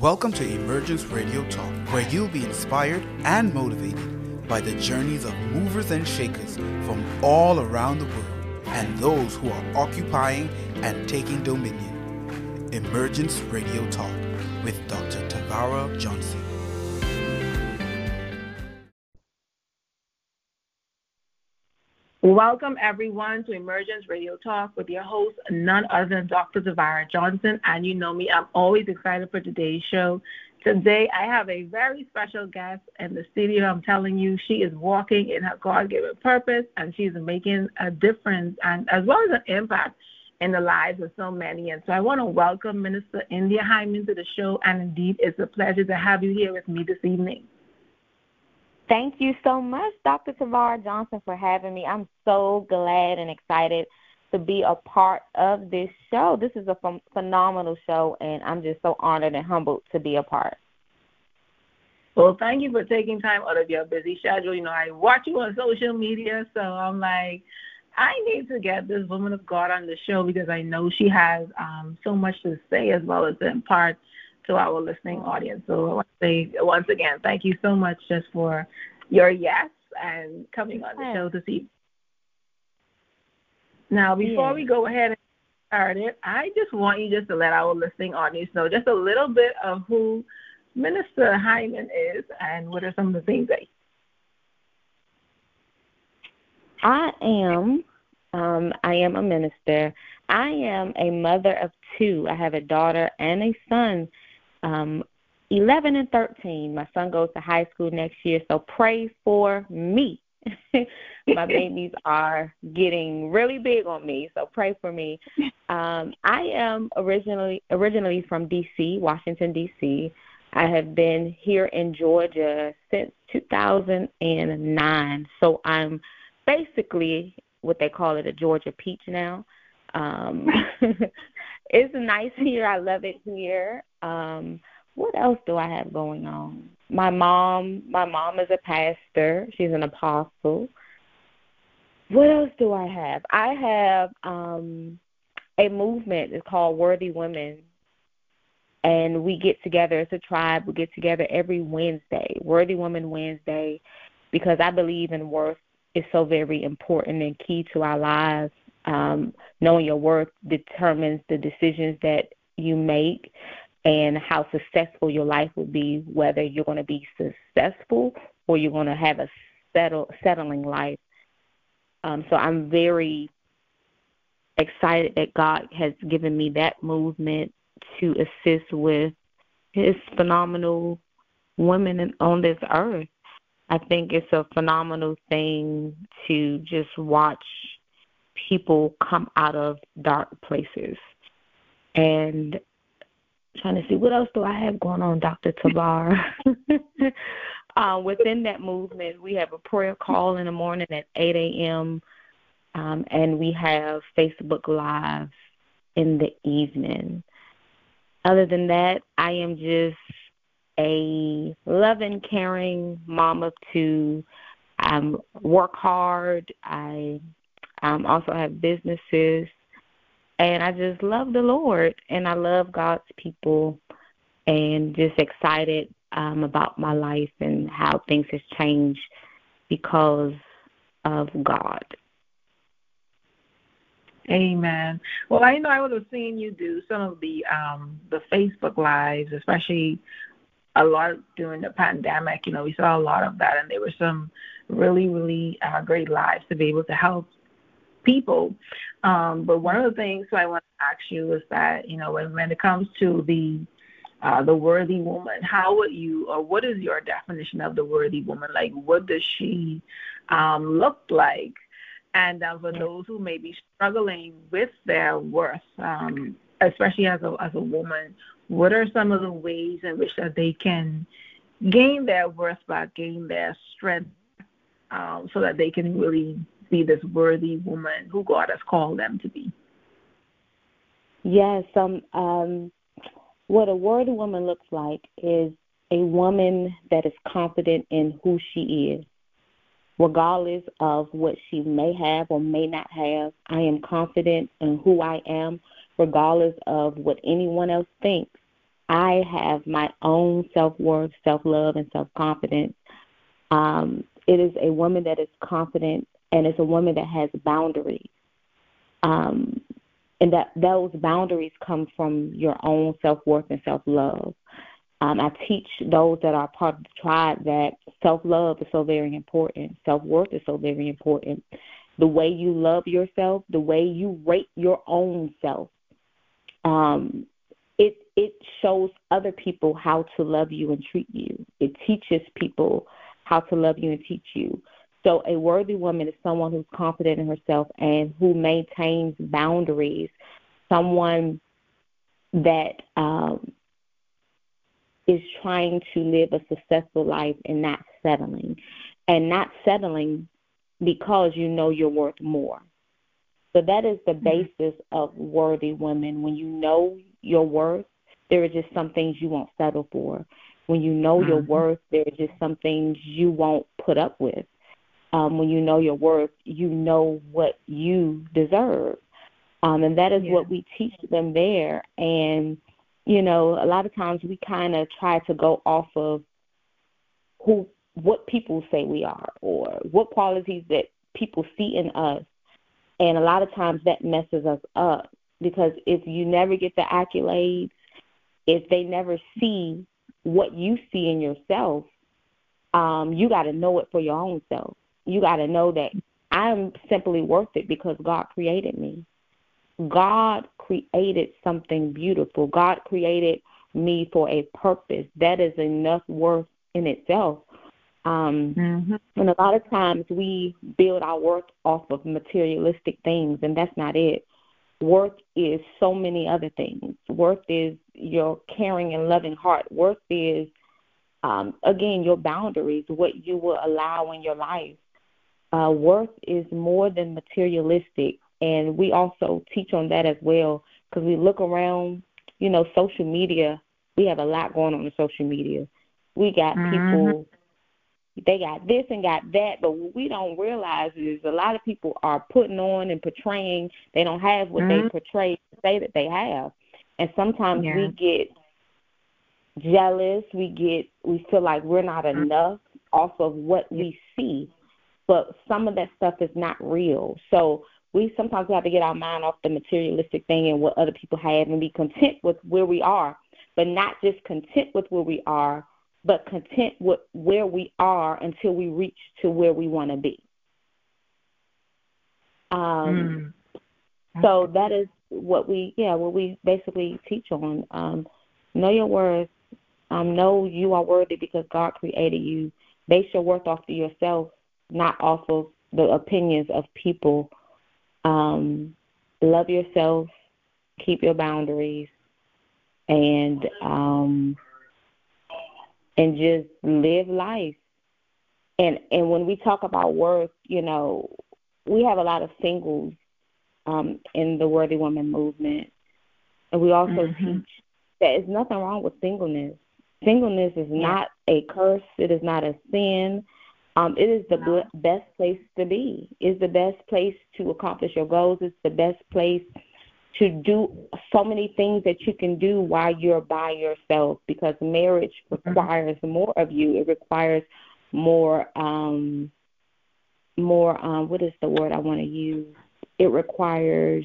Welcome to Emergence Radio Talk, where you'll be inspired and motivated by the journeys of movers and shakers from all around the world and those who are occupying and taking dominion. Emergence Radio Talk with Dr. Tavara Johnson. Welcome, everyone, to Emergence Radio Talk with your host, none other than Dr. Tavara Johnson. And you know me, I'm always excited for today's show. Today, I have a very special guest in the studio. I'm telling you, she is walking in her God given purpose and she's making a difference and as well as an impact in the lives of so many. And so I want to welcome Minister India Hyman to the show. And indeed, it's a pleasure to have you here with me this evening. Thank you so much, Dr. Tavara Johnson, for having me. I'm so glad and excited to be a part of this show. This is a ph- phenomenal show, and I'm just so honored and humbled to be a part. Well, thank you for taking time out of your busy schedule. You know, I watch you on social media, so I'm like, I need to get this woman of God on the show because I know she has um, so much to say as well as to impart to our listening audience. So I want to say once again, thank you so much just for your yes and coming on the show this evening. Now, before we go ahead and start it, I just want you just to let our listening audience know just a little bit of who Minister Hyman is and what are some of the things that I am um, I am a minister. I am a mother of two. I have a daughter and a son um, 11 and 13. My son goes to high school next year, so pray for me. My babies are getting really big on me, so pray for me. Um, I am originally originally from DC, Washington DC. I have been here in Georgia since 2009, so I'm basically what they call it a Georgia peach now. Um, it's nice here. I love it here. Um, what else do I have going on? My mom, my mom is a pastor. She's an apostle. What else do I have? I have um a movement. It's called Worthy Women. And we get together as a tribe. We get together every Wednesday, Worthy Women Wednesday, because I believe in worth is so very important and key to our lives. Um, knowing your worth determines the decisions that you make and how successful your life will be, whether you're going to be successful or you're going to have a settle, settling life. Um, so I'm very excited that God has given me that movement to assist with His phenomenal women on this earth. I think it's a phenomenal thing to just watch people come out of dark places. And trying to see what else do I have going on, Dr. Tabar. uh, within that movement, we have a prayer call in the morning at 8 a.m. Um, and we have Facebook Live in the evening. Other than that, I am just a loving, caring mom of two. I work hard. I um, also have businesses and I just love the Lord and I love God's people and just excited um, about my life and how things has changed because of God. Amen. Well, I know I would have seen you do some of the um, the Facebook lives, especially a lot during the pandemic. You know, we saw a lot of that, and there were some really, really uh, great lives to be able to help people. Um, but one of the things I want to ask you is that, you know, when, when it comes to the uh, the worthy woman, how would you, or what is your definition of the worthy woman? Like, what does she um, look like? And uh, for those who may be struggling with their worth, um, especially as a as a woman, what are some of the ways in which that they can gain their worth by gain their strength, um, so that they can really be this worthy woman who God has called them to be. Yes, um, um, what a worthy woman looks like is a woman that is confident in who she is. Regardless of what she may have or may not have, I am confident in who I am, regardless of what anyone else thinks. I have my own self worth, self love, and self confidence. Um, it is a woman that is confident and it's a woman that has boundaries. Um, and that those boundaries come from your own self worth and self love. Um, I teach those that are part of the tribe that self love is so very important, self worth is so very important. The way you love yourself, the way you rate your own self, um, it it shows other people how to love you and treat you. It teaches people how to love you and teach you. So a worthy woman is someone who's confident in herself and who maintains boundaries. Someone that um, is trying to live a successful life and not settling, and not settling because you know you're worth more. So that is the mm-hmm. basis of worthy women. When you know your worth, there are just some things you won't settle for. When you know mm-hmm. your worth, there are just some things you won't put up with. Um, when you know your worth, you know what you deserve. Um, and that is yeah. what we teach them there. And, you know, a lot of times we kind of try to go off of who, what people say we are or what qualities that people see in us. And a lot of times that messes us up because if you never get the accolades, if they never see what you see in yourself, um, you got to know it for your own self. You got to know that I'm simply worth it because God created me. God created something beautiful. God created me for a purpose. That is enough worth in itself. Um, mm-hmm. And a lot of times we build our worth off of materialistic things, and that's not it. Worth is so many other things. Worth is your caring and loving heart. Worth is, um, again, your boundaries, what you will allow in your life. Uh, worth is more than materialistic, and we also teach on that as well because we look around, you know, social media. We have a lot going on in social media. We got mm-hmm. people they got this and got that, but what we don't realize is a lot of people are putting on and portraying they don't have what mm-hmm. they portray say that they have. And sometimes yeah. we get jealous, we get we feel like we're not mm-hmm. enough off of what we see. But some of that stuff is not real. So we sometimes have to get our mind off the materialistic thing and what other people have and be content with where we are, but not just content with where we are, but content with where we are until we reach to where we want to be. Um, mm. So that is what we, yeah, what we basically teach on. Um, know your worth. Um, know you are worthy because God created you. Base your worth off of yourself, not off of the opinions of people. Um, love yourself. Keep your boundaries. And um, and just live life. And and when we talk about worth, you know, we have a lot of singles um, in the Worthy Woman movement, and we also mm-hmm. teach that there's nothing wrong with singleness. Singleness is not a curse. It is not a sin. Um, it is the no. best place to be. It's the best place to accomplish your goals. It's the best place to do so many things that you can do while you're by yourself because marriage mm-hmm. requires more of you. It requires more um more um what is the word I want to use? It requires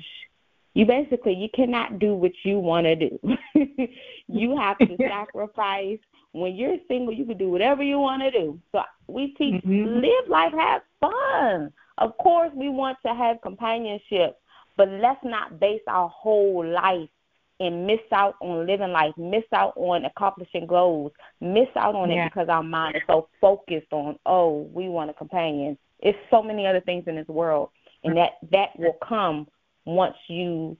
you basically you cannot do what you want to do. you have to sacrifice. When you're single, you can do whatever you want to do. So we teach mm-hmm. live life, have fun. Of course, we want to have companionship but let's not base our whole life and miss out on living life, miss out on accomplishing goals, miss out on yeah. it because our mind is so focused on, oh, we want a companion. It's so many other things in this world, and that that will come once you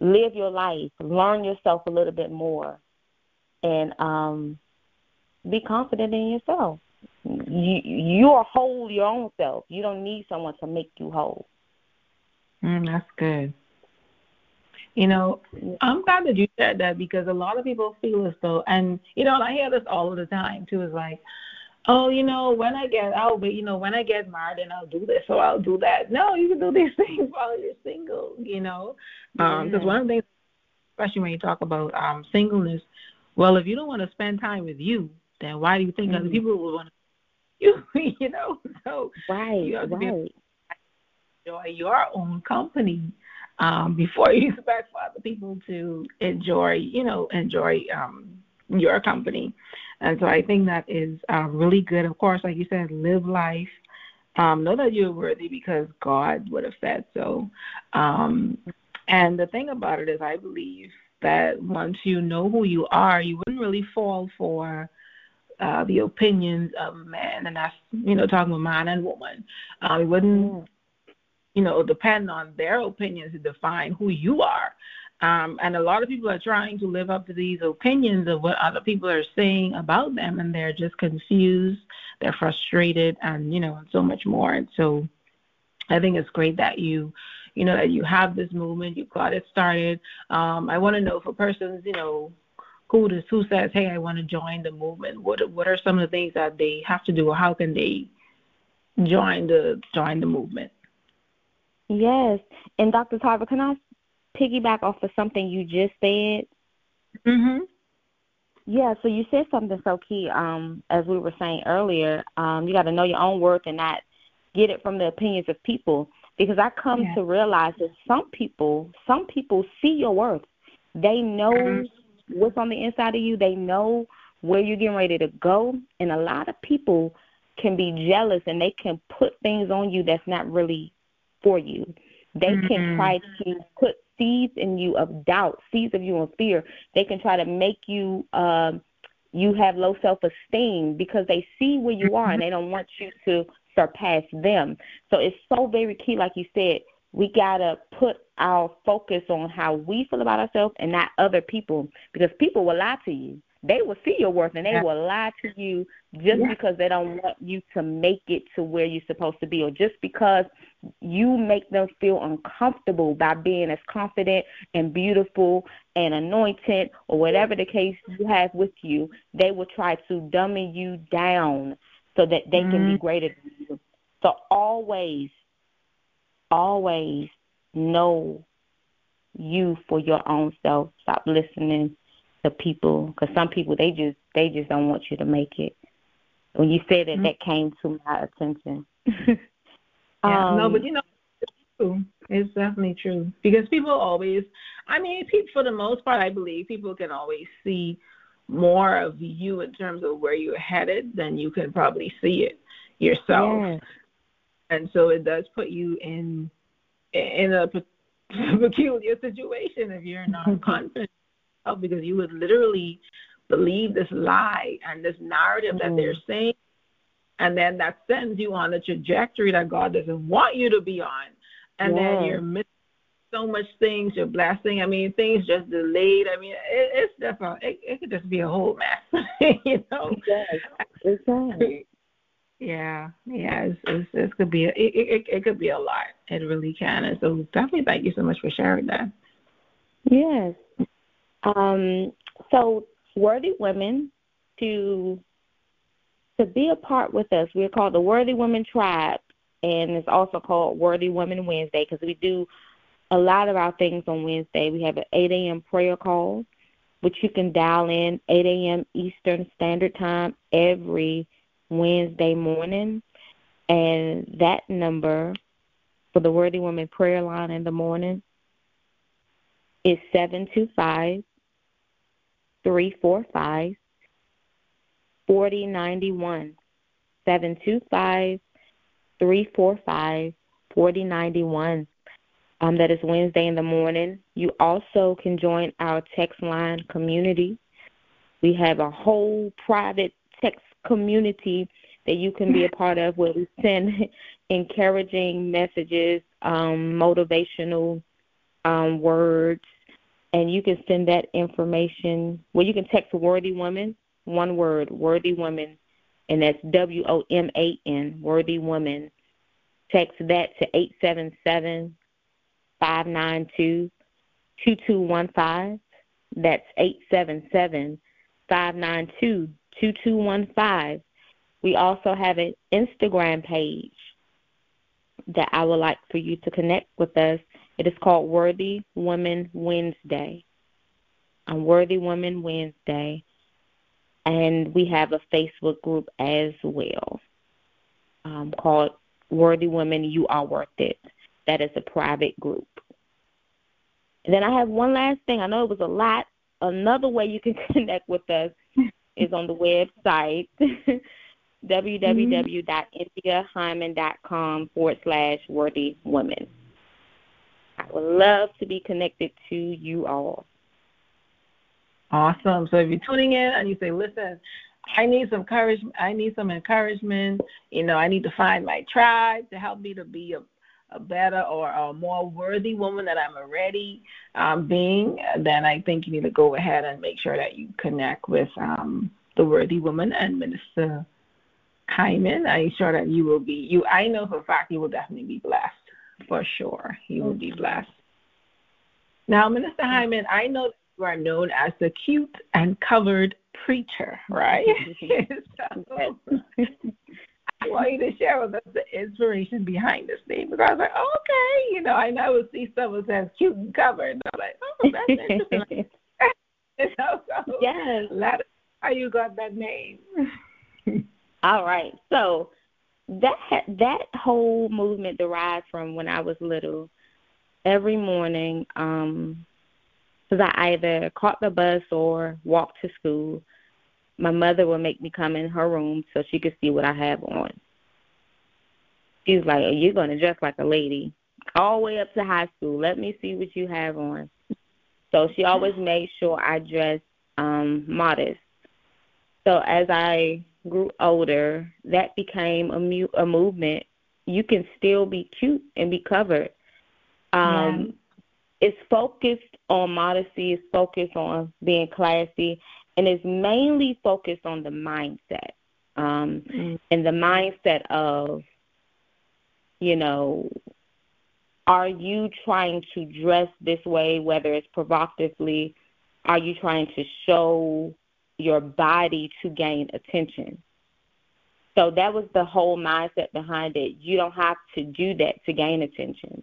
live your life, learn yourself a little bit more, and um, be confident in yourself. You you are whole your own self. You don't need someone to make you whole. Mm, that's good. You know, I'm glad that you said that because a lot of people feel as though, and you know, and I hear this all of the time too. Is like, oh, you know, when I get out, but you know, when I get married, and I'll do this or I'll do that. No, you can do these things while you're single. You know, because um, mm-hmm. one of the things, especially when you talk about um singleness, Well, if you don't want to spend time with you, then why do you think mm-hmm. other people will want to? You, you know, so right, you have to right. enjoy your own company um, before you expect for other people to enjoy, you know, enjoy um, your company. And so I think that is uh, really good. Of course, like you said, live life. Um, know that you're worthy because God would have said so. Um, and the thing about it is, I believe that once you know who you are, you wouldn't really fall for uh, the opinions of men, and that's you know talking about man and woman. Um, you wouldn't you know depend on their opinions to define who you are. Um, and a lot of people are trying to live up to these opinions of what other people are saying about them, and they're just confused, they're frustrated, and you know, and so much more. And so, I think it's great that you you know, that you have this movement, you got it started. Um, I want to know for persons, you know, who does, who says, hey, I want to join the movement. What what are some of the things that they have to do, or how can they join the join the movement? Yes, and Dr. Tarver, can I piggyback off of something you just said? Mhm. Yeah, so you said something so key. Um, as we were saying earlier, um, you got to know your own worth and not get it from the opinions of people because I come yeah. to realize that some people, some people see your worth. They know mm-hmm. what's on the inside of you. They know where you're getting ready to go, and a lot of people can be jealous and they can put things on you that's not really for you. They mm-hmm. can try to put seeds in you of doubt, seeds of you of fear. They can try to make you um you have low self esteem because they see where you are and they don't want you to surpass them. So it's so very key, like you said, we gotta put our focus on how we feel about ourselves and not other people because people will lie to you. They will see your worth and they will lie to you just yeah. because they don't want you to make it to where you're supposed to be or just because you make them feel uncomfortable by being as confident and beautiful and anointed or whatever the case you have with you, they will try to dummy you down so that they mm-hmm. can be mm-hmm. greater than you. So always, always know you for your own self. Stop listening to people because some people they just they just don't want you to make it. When you said that, mm-hmm. that came to my attention. yeah, um, no, but you know, it's true. It's definitely true because people always. I mean, people for the most part, I believe people can always see more of you in terms of where you're headed than you can probably see it yourself. Yes. And so it does put you in in a peculiar situation if you're not confident because you would literally believe this lie and this narrative mm-hmm. that they're mm-hmm. saying and then that sends you on a trajectory that God doesn't want you to be on. And yes. then you're missing so much things, your blessing. I mean, things just delayed. I mean, it, it's just a, it, it could just be a whole mess, you know. Exactly. Yeah, yeah, it's, it's, it could be a, it, it it could be a lot. It really can. And so definitely thank you so much for sharing that. Yes. Um. So worthy women to to be a part with us. We're called the Worthy Women Tribe, and it's also called Worthy Women Wednesday because we do a lot of our things on Wednesday. We have an 8 a.m. prayer call, which you can dial in 8 a.m. Eastern Standard Time every Wednesday morning. And that number for the Worthy Women prayer line in the morning is 725 345 4091. 725 345 4091 um, that is Wednesday in the morning. You also can join our text line community. We have a whole private text community that you can be a part of where we send encouraging messages, um, motivational um, words, and you can send that information. Well, you can text Worthy Woman, one word, Worthy Woman, and that's W O M A N, Worthy Woman. Text that to 877 five nine two two two one five. That's eight seven seven five nine two two two one five. We also have an Instagram page that I would like for you to connect with us. It is called Worthy Women Wednesday. On Worthy Women Wednesday. and we have a Facebook group as well um, called Worthy Women You Are Worth It. That is a private group. And then I have one last thing. I know it was a lot. Another way you can connect with us is on the website www.indiahyman.com forward slash worthy women. I would love to be connected to you all. Awesome. So if you're tuning in and you say, listen, I need some courage. I need some encouragement. You know, I need to find my tribe to help me to be a, a better or a more worthy woman that I'm already um, being. Then I think you need to go ahead and make sure that you connect with um, the worthy woman and Minister Hyman. I'm sure that you will be. You, I know for a fact you will definitely be blessed. For sure, you will be blessed. Now, Minister Hyman, I know you are known as the cute and covered preacher, right? so, I want you to share with us the inspiration behind this name because I was like, oh, okay, you know, I know I would see someone says cute and covered, and I'm like, oh, that's interesting. so, so yes, let us how you got that name. All right, so that that whole movement derived from when I was little. Every morning, um, because I either caught the bus or walked to school. My mother would make me come in her room so she could see what I have on. She's like, oh, "You're to dress like a lady, all the way up to high school. Let me see what you have on." So she always made sure I dressed um, modest. So as I grew older, that became a, mu- a movement. You can still be cute and be covered. Um, it's focused on modesty, it's focused on being classy, and it's mainly focused on the mindset. Um, mm-hmm. And the mindset of, you know, are you trying to dress this way, whether it's provocatively? Are you trying to show your body to gain attention? So that was the whole mindset behind it. You don't have to do that to gain attention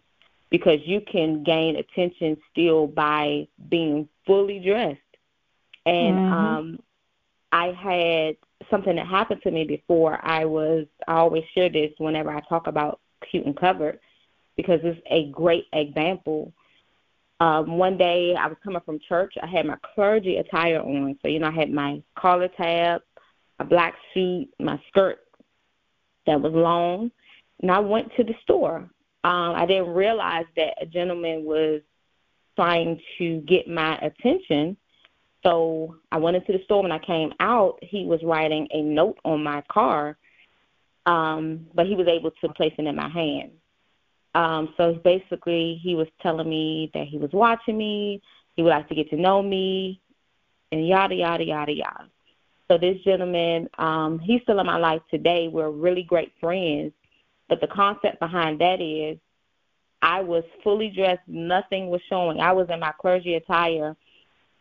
because you can gain attention still by being fully dressed. And mm-hmm. um I had something that happened to me before. I was I always share this whenever I talk about cute and covered because it's a great example. Um, one day I was coming from church. I had my clergy attire on. So, you know, I had my collar tab, a black suit, my skirt that was long. And I went to the store um, I didn't realize that a gentleman was trying to get my attention. So I went into the store. When I came out, he was writing a note on my car, um, but he was able to place it in my hand. Um, so basically, he was telling me that he was watching me, he would like to get to know me, and yada, yada, yada, yada. So this gentleman, um, he's still in my life today. We're really great friends. But the concept behind that is I was fully dressed, nothing was showing. I was in my clergy attire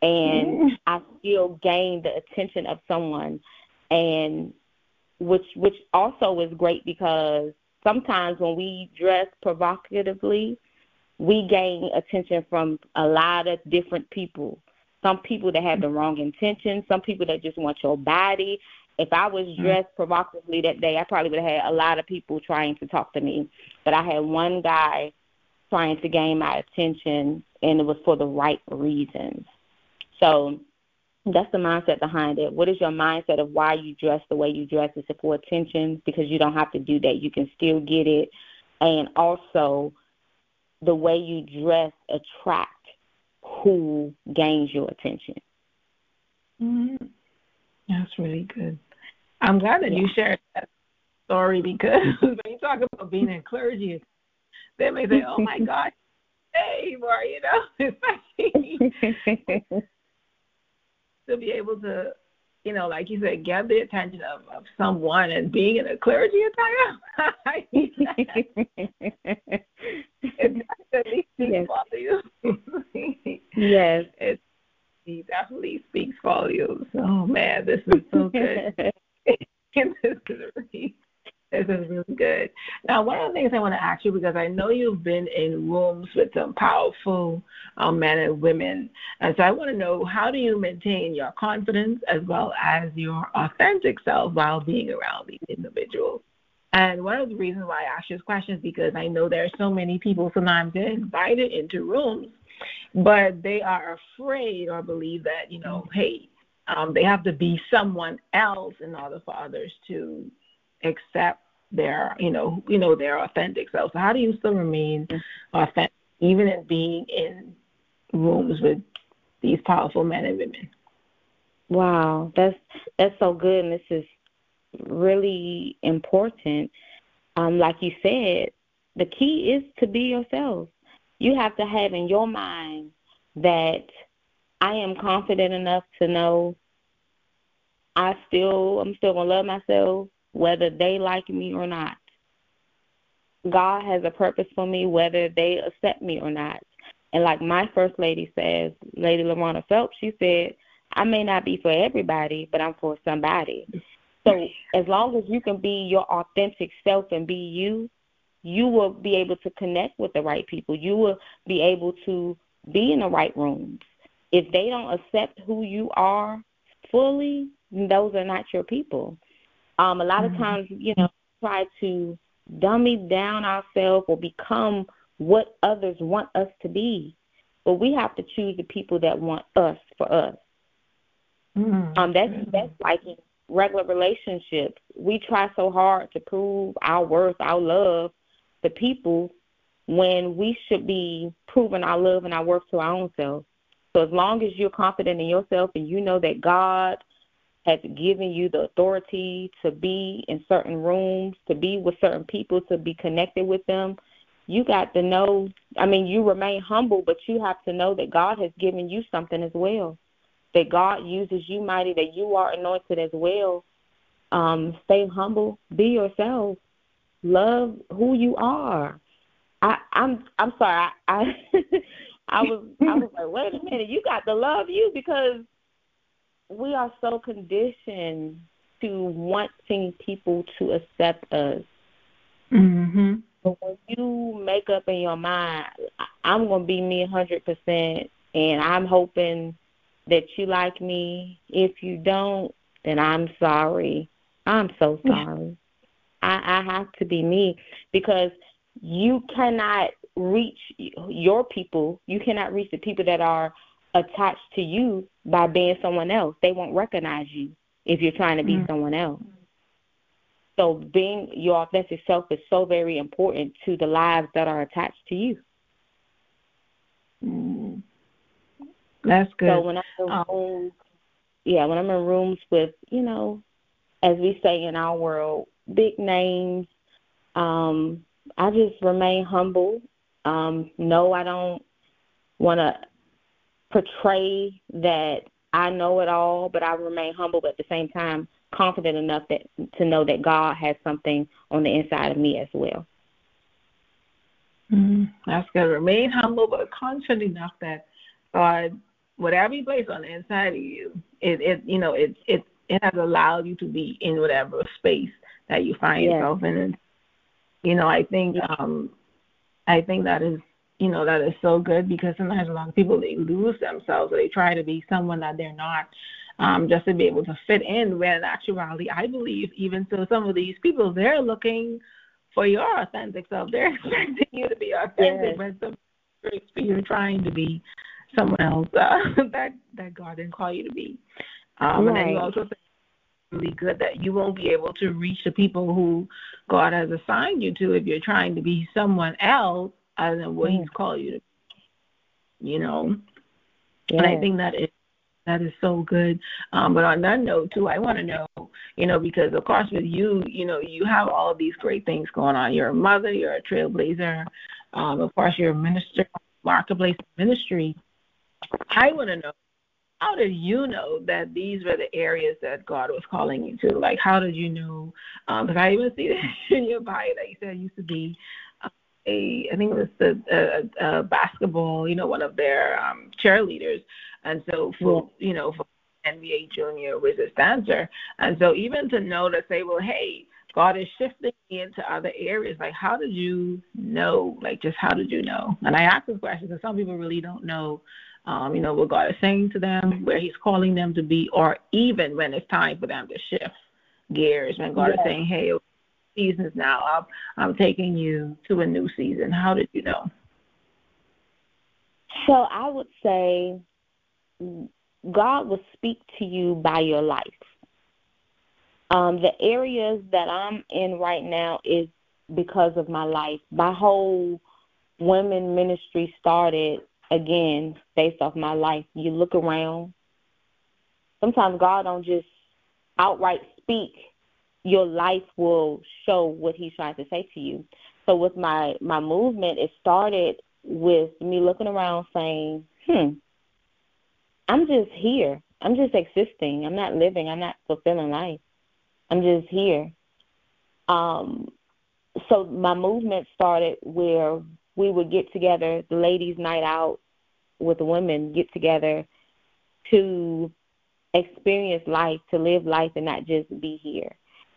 and mm. I still gained the attention of someone and which which also was great because sometimes when we dress provocatively, we gain attention from a lot of different people. Some people that have the wrong intentions, some people that just want your body, if I was mm. dressed provocatively that day, I probably would have had a lot of people trying to talk to me. But I had one guy trying to gain my attention, and it was for the right reasons. So that's the mindset behind it. What is your mindset of why you dress the way you dress? Is it for attention? Because you don't have to do that. You can still get it. And also, the way you dress attract who gains your attention. Mm-hmm. That's really good. I'm glad that yeah. you shared that story because when you talk about being in clergy, they may say, "Oh my God, hey, or you know, to be able to, you know, like you said, get the attention of, of someone and being in a clergy attire. it definitely speaks yes. yes, it, it definitely speaks volumes. Oh man, this is so good. this is really this is really good. Now, one of the things I want to ask you because I know you've been in rooms with some powerful um, men and women, and so I want to know how do you maintain your confidence as well as your authentic self while being around these individuals? And one of the reasons why I ask this question is because I know there are so many people sometimes they're invited into rooms, but they are afraid or believe that you know, hey, um, they have to be someone else in order for others to accept their, you know, you know, their authentic self. So how do you still remain authentic, even in being in rooms with these powerful men and women? Wow, that's that's so good, and this is really important. Um, like you said, the key is to be yourself. You have to have in your mind that I am confident enough to know I still I'm still gonna love myself whether they like me or not. God has a purpose for me whether they accept me or not. And like my first lady says, Lady Lorana Phelps, she said, I may not be for everybody, but I'm for somebody. So as long as you can be your authentic self and be you, you will be able to connect with the right people. You will be able to be in the right rooms. If they don't accept who you are fully, those are not your people. Um, a lot mm-hmm. of times, you know, try to dummy down ourselves or become what others want us to be. But we have to choose the people that want us for us. Mm-hmm. Um, that's that's like in regular relationships. We try so hard to prove our worth, our love to people when we should be proving our love and our worth to our own self. So as long as you're confident in yourself and you know that God has given you the authority to be in certain rooms, to be with certain people, to be connected with them, you got to know. I mean, you remain humble, but you have to know that God has given you something as well. That God uses you mighty, that you are anointed as well. Um, stay humble, be yourself, love who you are. I, I'm I'm sorry. I I, I was I was like, wait a minute, you got to love you because we are so conditioned to wanting people to accept us. Mm-hmm. But when you make up in your mind, I'm gonna be me a hundred percent, and I'm hoping that you like me. If you don't, then I'm sorry. I'm so sorry. I, I have to be me because you cannot reach your people. You cannot reach the people that are attached to you by being someone else. They won't recognize you if you're trying to be mm-hmm. someone else. So being your authentic self is so very important to the lives that are attached to you. Mm. That's good. So when I'm in oh. rooms, yeah, when I'm in rooms with, you know, as we say in our world, big names, um, I just remain humble. Um, no, I don't want to portray that I know it all, but I remain humble, but at the same time confident enough that to know that God has something on the inside of me as well. Mm-hmm. That's good. Remain humble, but confident enough that God, whatever He placed on the inside of you, it, it you know, it it it has allowed you to be in whatever space that you find yes. yourself in. And, you know, I think um I think that is you know that is so good because sometimes a lot of people they lose themselves or they try to be someone that they're not um, just to be able to fit in. When in actuality, I believe even so, some of these people they're looking for your authentic self. They're expecting you to be authentic, yes. but some you're trying to be someone else uh, that that God didn't call you to be. Um, right. And then you also say really good that you won't be able to reach the people who God has assigned you to if you're trying to be someone else other than what mm. He's called you to. Be, you know, yeah. and I think that is that is so good. Um, but on that note, too, I want to know, you know, because of course with you, you know, you have all of these great things going on. You're a mother, you're a trailblazer, um, of course, you're a minister, marketplace ministry. I want to know, how did you know that these were the areas that God was calling you to? Like, how did you know? Because um, I even see that in your bio that you said you used to be a I think it was the uh, basketball, you know, one of their um, cheerleaders, and so for yeah. you know for NBA junior wizards dancer, and so even to know to say, well, hey, God is shifting me into other areas. Like, how did you know? Like, just how did you know? And I ask this question because some people really don't know, um, you know, what God is saying to them, where He's calling them to be, or even when it's time for them to shift gears, when God yes. is saying, hey, seasons now, I'm, I'm taking you to a new season. How did you know? So I would say God will speak to you by your life. Um, the areas that I'm in right now is because of my life. My whole women ministry started again based off my life. You look around. Sometimes God don't just outright speak. Your life will show what He's trying to say to you. So with my my movement, it started with me looking around saying, "Hmm, I'm just here. I'm just existing. I'm not living. I'm not fulfilling life. I'm just here. Um, so my movement started where we would get together, the ladies' night out with the women get together to experience life, to live life, and not just be here.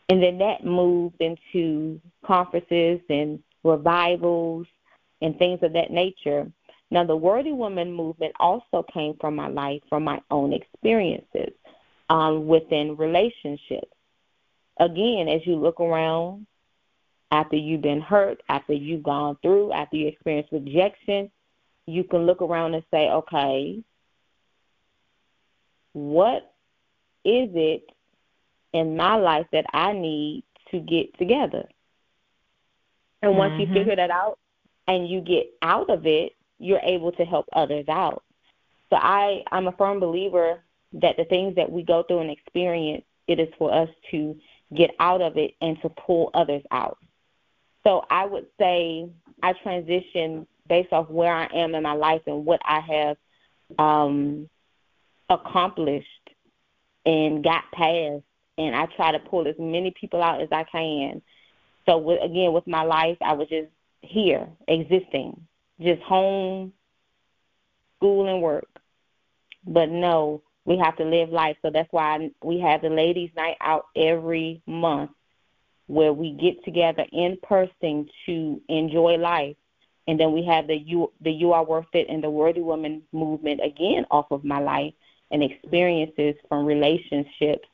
And then that moved into conferences and revivals and things of that nature. Now, the Worthy Woman movement also came from my life, from my own experiences um, within relationships. Again, as you look around, after you've been hurt, after you've gone through, after you experience rejection, you can look around and say, okay, what is it in my life that I need to get together? And once mm-hmm. you figure that out and you get out of it, you're able to help others out. So I, I'm a firm believer that the things that we go through and experience, it is for us to get out of it and to pull others out. So I would say I transition based off where I am in my life and what I have um, accomplished and got past, and I try to pull as many people out as I can. So with, again, with my life, I was just here, existing, just home, school, and work. But no, we have to live life. So that's why we have the ladies' night out every month where we get together in person to enjoy life. And then we have the you the you are worth it and the worthy woman movement again off of my life and experiences from relationships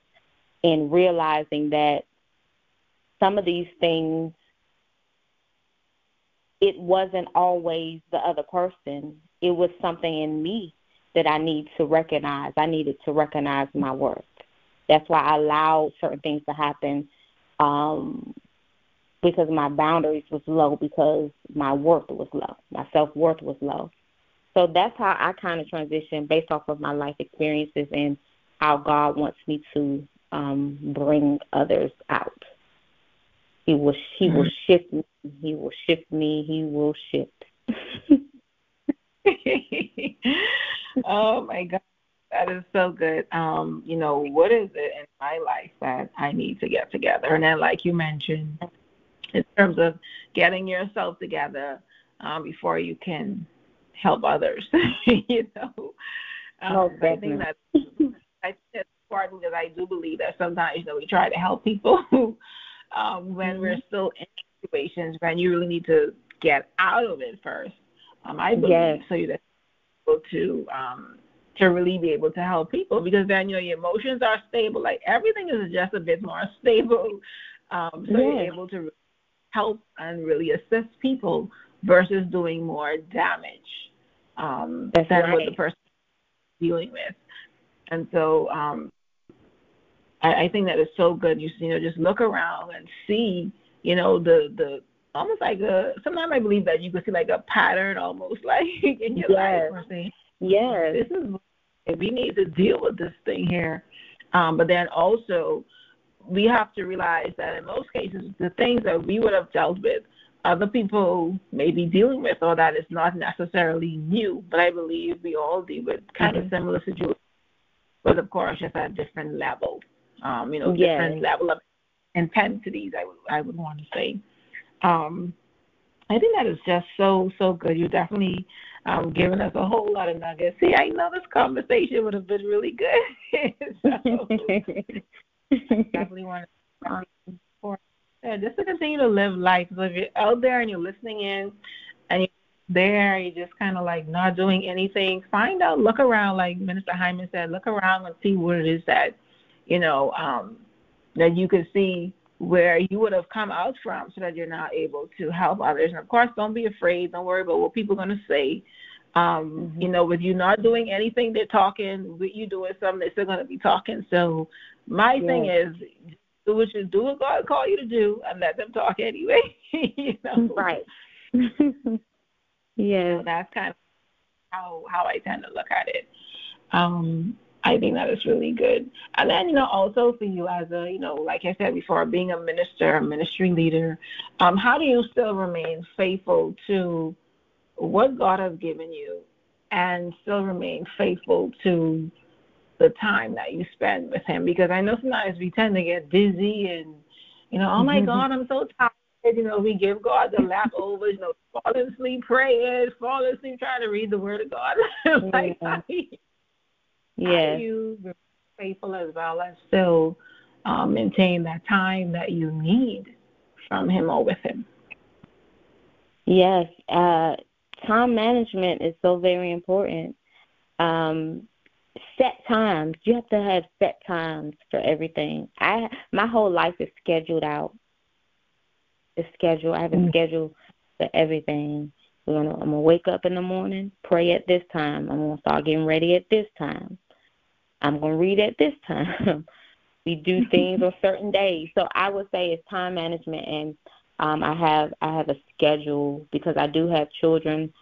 and realizing that some of these things it wasn't always the other person. It was something in me that I need to recognize. I needed to recognize my worth. That's why I allowed certain things to happen um, because my boundaries was low because my worth was low. My self worth was low. So that's how I kind of transition based off of my life experiences and how God wants me to um, bring others out. He will he will mm-hmm. shift me. He will shift me. He will shift. oh my God. That is so good. Um, you know, what is it in my life that I need to get together? And then like you mentioned, in terms of getting yourself together um, before you can help others. you know. Um, no, I think that I think that's important because I do believe that sometimes you know we try to help people um, when mm-hmm. we're still in situations when you really need to get out of it first. Um, I believe yes. so you're able to um, to really be able to help people because then you know your emotions are stable. Like everything is just a bit more stable, um, so yes. you're able to help and really assist people versus doing more damage um, than right. what the person is dealing with. And so um, I, I think that is so good. You you know just look around and see you know the the almost like a sometimes I believe that you could see like a pattern almost like in your yes. life. Saying, yes, this is we need to deal with this thing here. Um, but then also we have to realize that in most cases the things that we would have dealt with other people may be dealing with or that is not necessarily new. But I believe we all deal with kind mm-hmm. of similar situations. But of course just at different levels um, you know, yes. different level of intensities. I would I would want to say. Um, I think that is just so so good. You definitely um, given us a whole lot of nuggets. See, I know this conversation would have been really good. so, definitely want to for yeah, just to continue to live life. So if you're out there and you're listening in, and you're there, you're just kind of like not doing anything. Find out, look around, like Minister Hyman said, look around and see what it is that, you know, um, that you can see where you would have come out from so that you're now able to help others. And of course, don't be afraid. Don't worry about what people are going to say. Um, mm-hmm. You know, with you not doing anything, they're talking. With you doing something, they're still going to be talking. So my yes. thing is, do what you do what God called you to do, and let them talk anyway. you know, right? yeah, so that's kind of how how I tend to look at it. Um, I think that is really good. And then, you know, also for you as a, you know, like I said before, being a minister, a ministry leader, um, how do you still remain faithful to what God has given you and still remain faithful to the time that you spend with Him? Because I know sometimes we tend to get busy and, you know, oh my mm-hmm. God, I'm so tired. You know, we give God the leftovers, you know, fall asleep praying, fall asleep trying to read the Word of God. like, yeah. Yeah. you remain faithful as well as still um, maintain that time that you need from Him or with Him? Yes. Uh, time management is so very important. Um, set times. You have to have set times for everything. I my whole life is scheduled out. It's scheduled. I have a mm-hmm. schedule for everything. We're gonna, I'm gonna wake up in the morning, pray at this time. I'm gonna start getting ready at this time. I'm going to read at this time. we do things on certain days. So I would say it's time management and um I have I have a schedule because I do have children.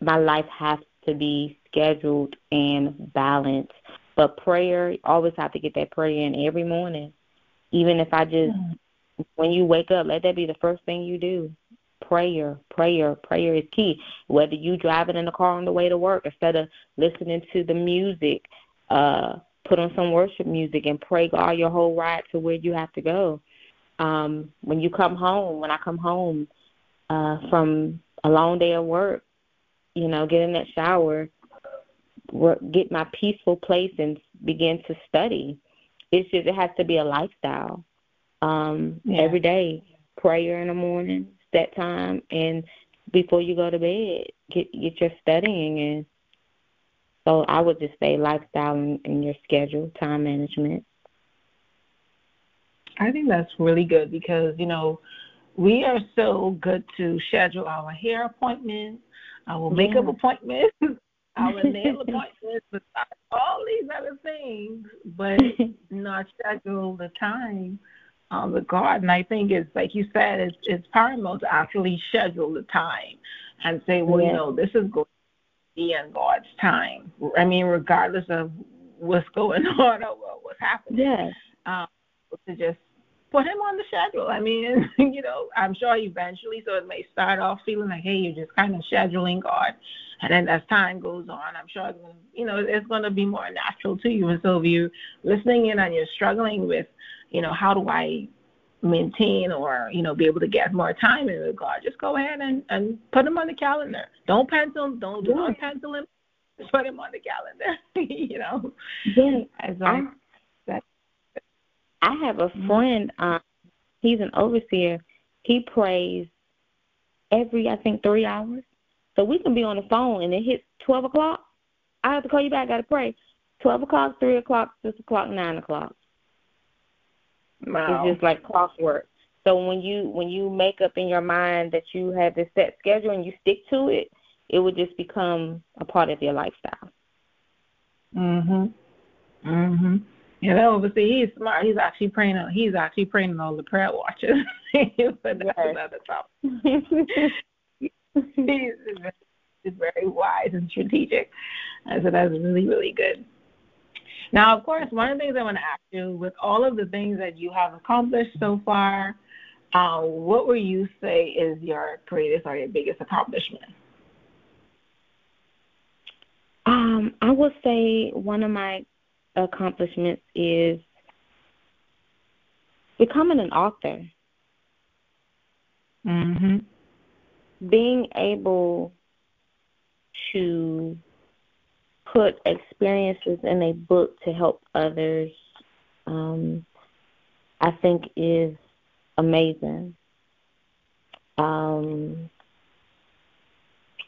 My life has to be scheduled and balanced. But prayer, always have to get that prayer in every morning. Even if I just mm-hmm. when you wake up, let that be the first thing you do. Prayer, prayer, prayer is key. Whether you driving in the car on the way to work, instead of listening to the music, uh, put on some worship music and pray God your whole ride to where you have to go. Um, when you come home, when I come home uh, from a long day of work, you know, get in that shower, work, get my peaceful place and begin to study. It's just it has to be a lifestyle. Um, yeah. Every day, prayer in the morning, that time, and before you go to bed, get get your studying and so I would just say lifestyle in, in your schedule, time management. I think that's really good because, you know, we are so good to schedule our hair appointments, our makeup appointments, our nail appointments, all these other things, but not schedule the time um, with God. And I think it's like you said, it's, it's paramount to actually schedule the time and say, well, yeah. you know, this is going be in God's time. I mean, regardless of what's going on or what's happening. Yes. Um, to just put him on the schedule. I mean, you know, I'm sure eventually, so it may start off feeling like, hey, you're just kind of scheduling God. And then as time goes on, I'm sure, you know, it's going to be more natural to you. And so if you're listening in and you're struggling with, you know, how do I maintain or you know be able to get more time in with God, just go ahead and and put him on the calendar. Don't pencil, don't do not pencil him. Just put him on the calendar. you know. Yeah. As I, I have a mm-hmm. friend. Um, he's an overseer. He prays every I think three hours. So we can be on the phone and it hits twelve o'clock. I have to call you back. I got to pray. Twelve o'clock, three o'clock, six o'clock, nine o'clock. Wow. It's just like clockwork. So when you when you make up in your mind that you have this set schedule and you stick to it, it would just become a part of your lifestyle. Mhm. Mhm. You know, but see, he's smart. He's actually praying. On, he's actually praying all the prayer watches. but that's yes. another topic. he's, very wise and strategic. So that's really, really good. Now, of course, one of the things I want to ask you, with all of the things that you have accomplished so far, uh, what would you say is your greatest or your biggest accomplishment? Um, I would say one of my accomplishments is becoming an author. Mm-hmm. Being able to put experiences in a book to help others, um, I think is amazing. Um,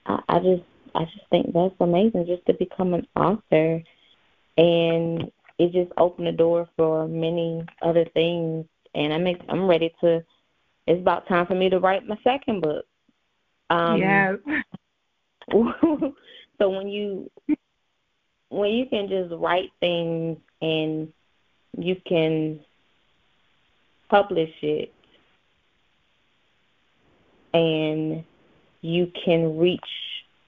I, I just I just think that's amazing just to become an author, and it just opened the door for many other things. And I'm I'm ready to. It's about time for me to write my second book. Um, yeah. so when you when you can just write things and you can publish it and you can reach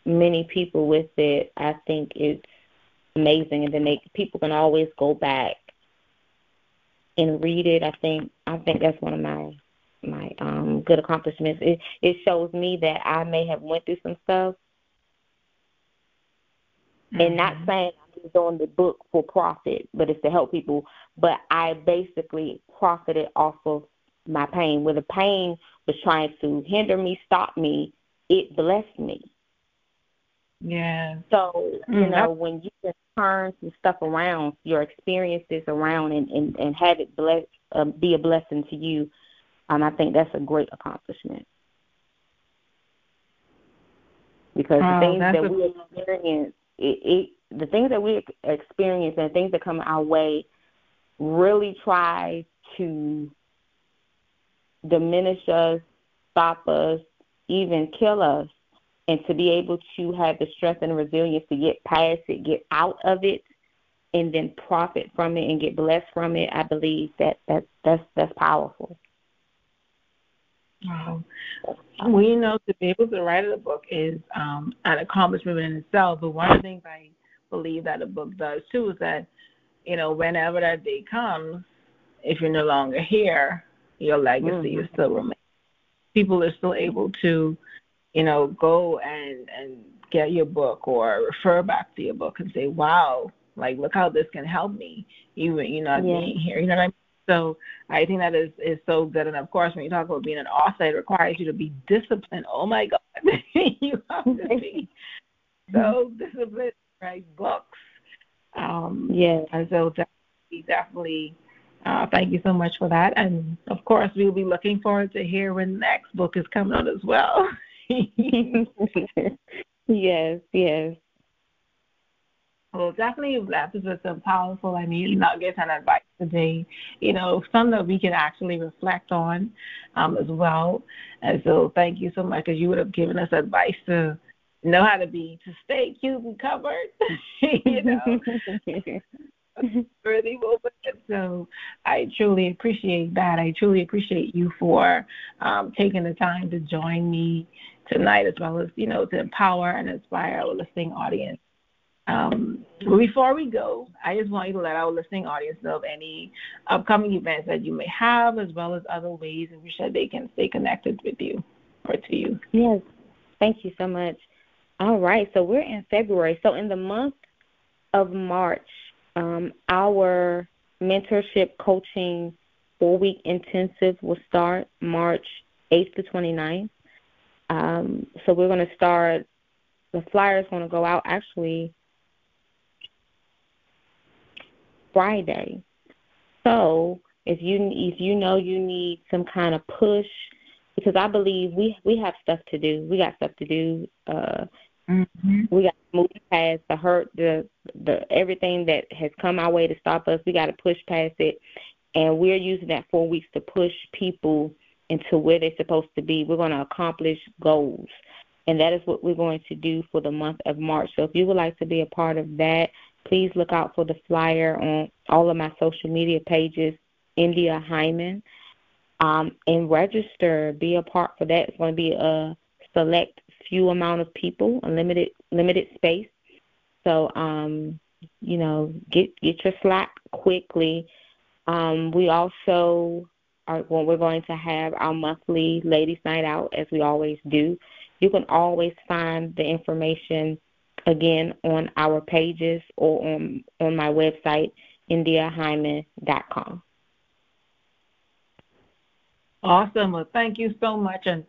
many people with it, I think it's amazing. And then they people can always go back and read it. I think I think that's one of my my um good accomplishments. It it shows me that I may have went through some stuff. Mm-hmm. And not mm-hmm. saying I'm doing the book for profit, but it's to help people. But I basically profited off of my pain. Where the pain was trying to hinder me, stop me, it blessed me. Yeah. So, you mm, know, when you can turn some stuff around, your experiences around and, and, and have it bless, um, be a blessing to you, um, I think that's a great accomplishment. Because the oh, things that a... we experience, it, it, the things that we experience and things that come our way really try to diminish us, stop us, even kill us and to be able to have the strength and resilience to get past it, get out of it, and then profit from it and get blessed from it, I believe that that that's that's powerful. Wow. We know to be able to write a book is um, an accomplishment in itself, but one of the things I believe that a book does too is that, you know, whenever that day comes, if you're no longer here, your legacy mm-hmm. is still remains. People are still able to you know, go and and get your book or refer back to your book and say, "Wow, like look how this can help me, even you know yeah. being here." You know what I mean? So I think that is is so good. And of course, when you talk about being an author, it requires you to be disciplined. Oh my God, you have to be so disciplined write books. Um, yeah, and so definitely, definitely. Uh, thank you so much for that. And of course, we'll be looking forward to hear when the next book is coming out as well. yes, yes. Well, definitely left us with some powerful, I mean, nuggets and advice today. You know, some that we can actually reflect on um, as well. And so, thank you so much because you would have given us advice to know how to be to stay cute and covered. you know, worthy moment. So I truly appreciate that. I truly appreciate you for um, taking the time to join me tonight, as well as you know to empower and inspire our listening audience. Um, before we go, I just want you to let our listening audience know of any upcoming events that you may have, as well as other ways in which they can stay connected with you or to you. Yes, thank you so much. All right, so we're in February. So in the month of March, um, our mentorship coaching four week intensive will start March 8th to 29th. Um, so we're going to start, the flyer is going to go out actually Friday. So if you if you know you need some kind of push, because I believe we we have stuff to do. We got stuff to do. Uh, Mm-hmm. We got to move past the hurt, the the everything that has come our way to stop us. We got to push past it, and we're using that four weeks to push people into where they're supposed to be. We're going to accomplish goals, and that is what we're going to do for the month of March. So if you would like to be a part of that, please look out for the flyer on all of my social media pages. India Hyman, um, and register. Be a part for that. It's going to be a select few amount of people, a limited limited space. So um, you know, get get your slot quickly. Um, we also are well, we're going to have our monthly ladies night out as we always do. You can always find the information again on our pages or on on my website indiahyman.com. Awesome. Well, thank you so much. And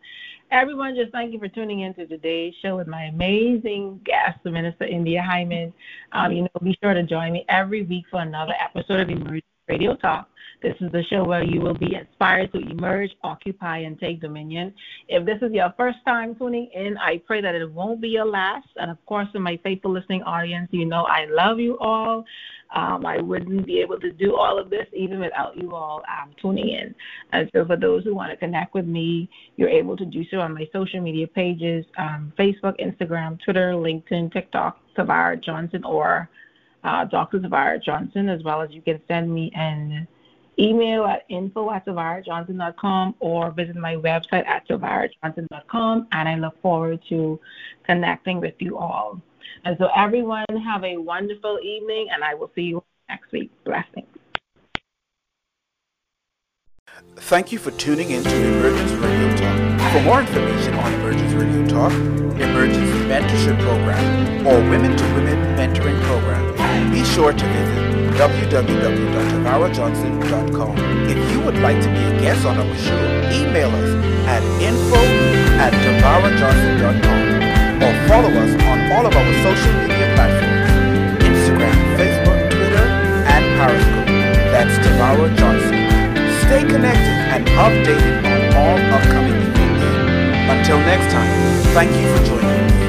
everyone, just thank you for tuning in to today's show with my amazing guest, Minister India Hyman. Um, you know, be sure to join me every week for another episode of Emergence Radio Talk. This is the show where you will be inspired to emerge, occupy, and take dominion. If this is your first time tuning in, I pray that it won't be your last. And of course, to my faithful listening audience, you know I love you all. Um, I wouldn't be able to do all of this even without you all um, tuning in. And so, for those who want to connect with me, you're able to do so on my social media pages um, Facebook, Instagram, Twitter, LinkedIn, TikTok, Tavara Johnson, or uh, Dr. Tavara Johnson, as well as you can send me an email at info at tavarajohnson.com or visit my website at tavarajohnson.com. And I look forward to connecting with you all. And so, everyone, have a wonderful evening, and I will see you next week. Blessings. Thank you for tuning in to Emergence Radio Talk. For more information on Emergence Radio Talk, Emergence Mentorship Program, or Women to Women Mentoring Program, be sure to visit www.tavarajohnson.com. If you would like to be a guest on our show, email us at info at tavarajohnson.com or follow us on all of our social media platforms, Instagram, Facebook, Twitter, and Periscope. That's Tavara Johnson. Stay connected and updated on all upcoming events. Until next time, thank you for joining us.